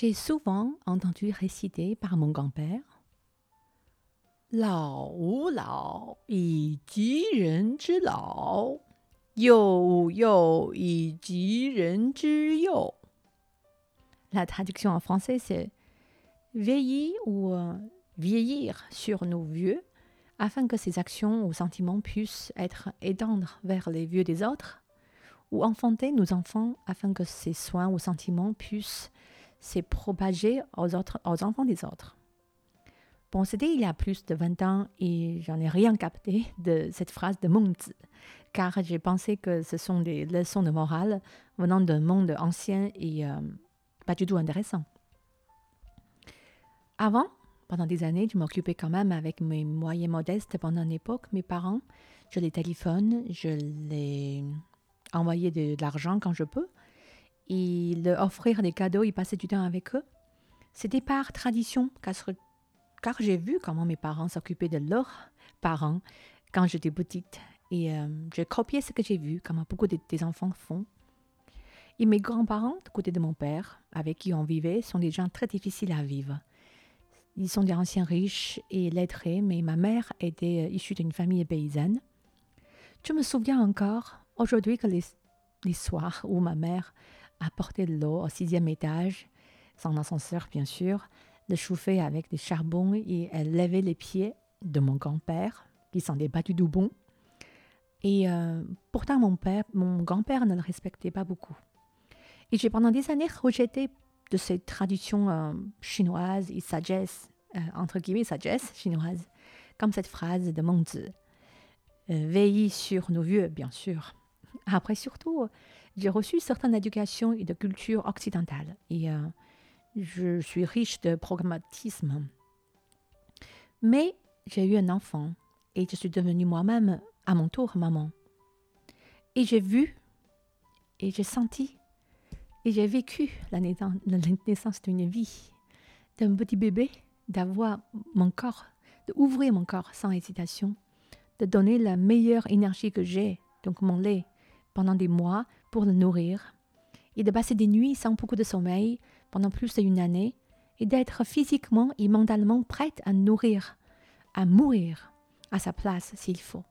J'ai souvent entendu réciter par mon grand-père Lao wu. La traduction en français c'est veiller ou euh, vieillir sur nos vieux afin que ces actions ou sentiments puissent être étendre vers les vieux des autres ou enfanter nos enfants afin que ces soins ou sentiments puissent se propager aux, autres, aux enfants des autres. Bon, c'était il y a plus de 20 ans et j'en ai rien capté de cette phrase de Mengzi, car j'ai pensé que ce sont des leçons de morale venant d'un monde ancien et euh, pas du tout intéressant. Avant, pendant des années, je m'occupais quand même avec mes moyens modestes pendant une époque. Mes parents, je les téléphone, je les envoyais de l'argent quand je peux, et leur offrir des cadeaux et passer du temps avec eux. C'était par tradition, car j'ai vu comment mes parents s'occupaient de leurs parents quand j'étais petite. Et euh, j'ai copié ce que j'ai vu, comme beaucoup de, des enfants font. Et mes grands-parents, du côté de mon père, avec qui on vivait, sont des gens très difficiles à vivre. Ils sont des anciens riches et lettrés, mais ma mère était euh, issue d'une famille paysanne. Je me souviens encore aujourd'hui que les soirs où ma mère apportait de l'eau au sixième étage, sans ascenseur bien sûr, le chauffer avec des charbons et elle les pieds de mon grand-père, qui s'en pas du bon. Et euh, pourtant, mon père, mon grand-père ne le respectait pas beaucoup. Et j'ai pendant des années rejeté de cette tradition euh, chinoise et sagesse, euh, entre guillemets sagesse chinoise, comme cette phrase de Mengzi. veiller sur nos vieux, bien sûr. Après, surtout, j'ai reçu certaines éducations et de culture occidentale. Et je suis riche de pragmatisme. Mais j'ai eu un enfant et je suis devenue moi-même à mon tour maman. Et j'ai vu et j'ai senti et j'ai vécu la naissance d'une vie, d'un petit bébé, d'avoir mon corps, d'ouvrir mon corps sans hésitation, de donner la meilleure énergie que j'ai, donc mon lait, pendant des mois pour le nourrir, et de passer des nuits sans beaucoup de sommeil pendant plus d'une année et d'être physiquement et mentalement prête à nourrir, à mourir à sa place s'il faut.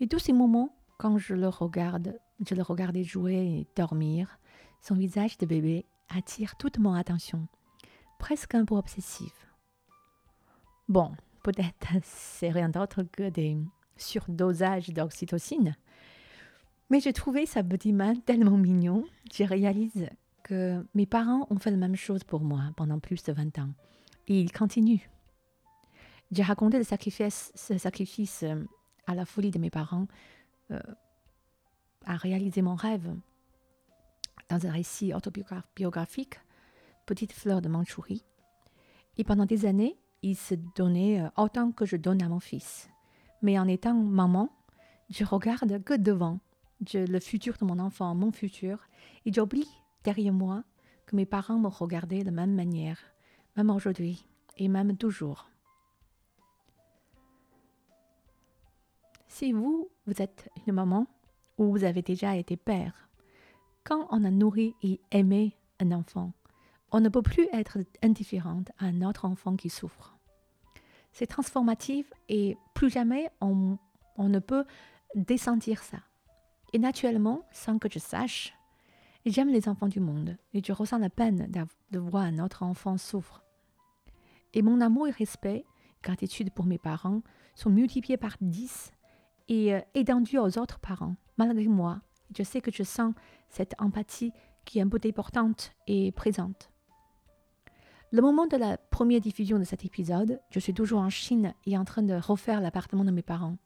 Et tous ces moments, quand je le regarde, je le regardais jouer et dormir, son visage de bébé attire toute mon attention, presque un peu obsessive. Bon, peut-être c'est rien d'autre que des surdosages d'oxytocine, mais j'ai trouvé sa petite main tellement mignon, je réalise que mes parents ont fait la même chose pour moi pendant plus de 20 ans. Et ils continuent. J'ai raconté le sacrifice, ce sacrifice euh, à la folie de mes parents, euh, à réaliser mon rêve dans un récit autobiographique, Petite fleur de Mandchourie. Et pendant des années, ils se donnaient euh, autant que je donne à mon fils. Mais en étant maman, je regarde que devant, le futur de mon enfant, mon futur, et j'oublie derrière moi que mes parents me regardaient de la même manière, même aujourd'hui et même toujours. Si vous, vous êtes une maman ou vous avez déjà été père, quand on a nourri et aimé un enfant, on ne peut plus être indifférente à un autre enfant qui souffre. C'est transformatif et plus jamais on, on ne peut dessentir ça. Et naturellement, sans que je sache, J'aime les enfants du monde et je ressens la peine de voir un autre enfant souffre. Et mon amour et respect, gratitude pour mes parents, sont multipliés par dix et euh, étendus aux autres parents, malgré moi. Je sais que je sens cette empathie qui est un peu importante et présente. Le moment de la première diffusion de cet épisode, je suis toujours en Chine et en train de refaire l'appartement de mes parents.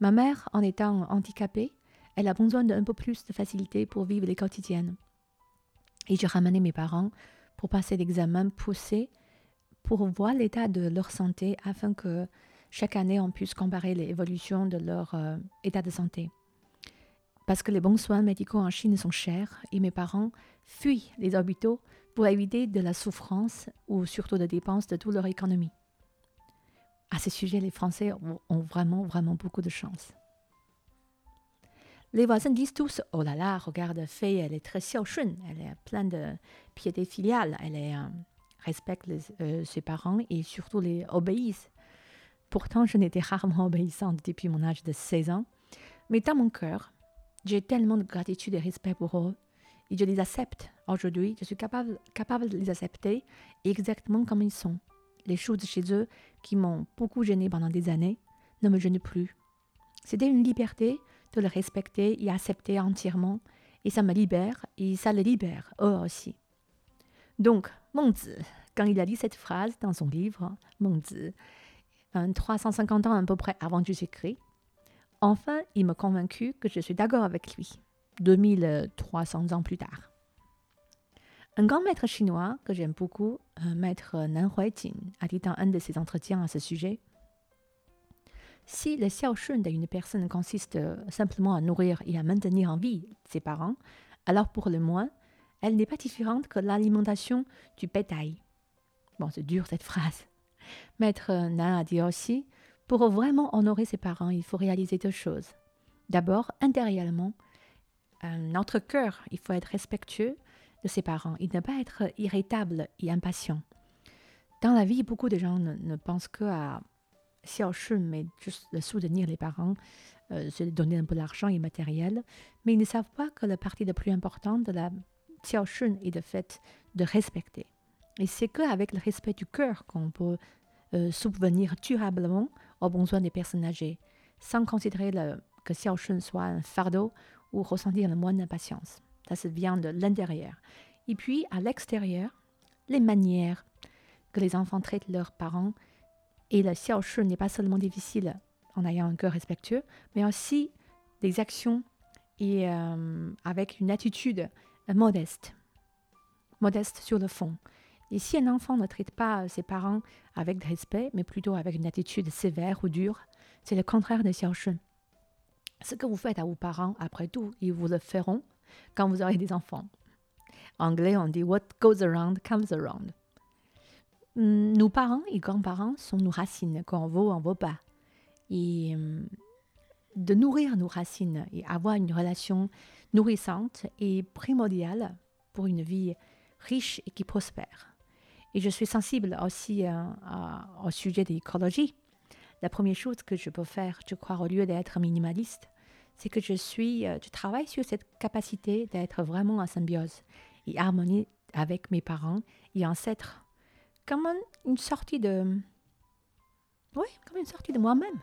Ma mère, en étant handicapée, elle a besoin d'un peu plus de facilité pour vivre les quotidiennes. Et j'ai ramené mes parents pour passer l'examen poussé pour voir l'état de leur santé afin que chaque année on puisse comparer l'évolution de leur euh, état de santé. Parce que les bons soins médicaux en Chine sont chers et mes parents fuient les hôpitaux pour éviter de la souffrance ou surtout des dépenses de toute leur économie. À ce sujet, les Français ont vraiment, vraiment beaucoup de chance. Les voisins disent tous Oh là là, regarde, Fei, elle est très xiaoshun, elle est pleine de piété filiale, elle respecte euh, ses parents et surtout les obéissent. Pourtant, je n'étais rarement obéissante depuis mon âge de 16 ans, mais dans mon cœur, j'ai tellement de gratitude et respect pour eux et je les accepte. Aujourd'hui, je suis capable, capable de les accepter exactement comme ils sont. Les choses chez eux qui m'ont beaucoup gêné pendant des années ne me gênent plus. C'était une liberté de le respecter et accepter entièrement, et ça me libère et ça le libère, eux aussi. Donc, Mengzi, quand il a dit cette phrase dans son livre, Mengzi, 350 ans à peu près avant Jésus-Christ, enfin, il m'a convaincu que je suis d'accord avec lui, 2300 ans plus tard. Un grand maître chinois que j'aime beaucoup, maître Nan Huijin, a dit dans un de ses entretiens à ce sujet si le xiaoshun d'une personne consiste simplement à nourrir et à maintenir en vie ses parents, alors pour le moins, elle n'est pas différente que l'alimentation du bétail. Bon, c'est dur cette phrase. Maître Nan a dit aussi pour vraiment honorer ses parents, il faut réaliser deux choses. D'abord, intérieurement, notre cœur, il faut être respectueux de ses parents. Il ne pas être irritable et impatient. Dans la vie, beaucoup de gens ne, pensent que à mais juste de soutenir les parents, euh, se donner un peu d'argent et matériel, mais ils ne savent pas que la partie la plus importante de la xiaoshun est le fait de respecter. Et c'est qu'avec le respect du cœur qu'on peut euh, subvenir durablement aux besoins des personnes âgées, sans considérer le, que xiaoshun soit un fardeau ou ressentir le moins d'impatience. Ça, ça vient de l'intérieur. Et puis, à l'extérieur, les manières que les enfants traitent leurs parents et le xiaoshi n'est pas seulement difficile en ayant un cœur respectueux, mais aussi des actions et euh, avec une attitude modeste, modeste sur le fond. Et si un enfant ne traite pas ses parents avec respect, mais plutôt avec une attitude sévère ou dure, c'est le contraire de xiaoshi. Ce que vous faites à vos parents, après tout, ils vous le feront quand vous aurez des enfants. En anglais, on dit What goes around comes around. Hum, nos parents et grands-parents sont nos racines, quand on veut, on veut pas. Et hum, de nourrir nos racines et avoir une relation nourrissante est primordial pour une vie riche et qui prospère. Et je suis sensible aussi euh, au sujet de l'écologie. La première chose que je peux faire, je crois, au lieu d'être minimaliste, c'est que je suis, euh, je travaille sur cette capacité d'être vraiment en symbiose et harmonie avec mes parents et ancêtres comme une sortie de... Oui, comme une sortie de moi-même.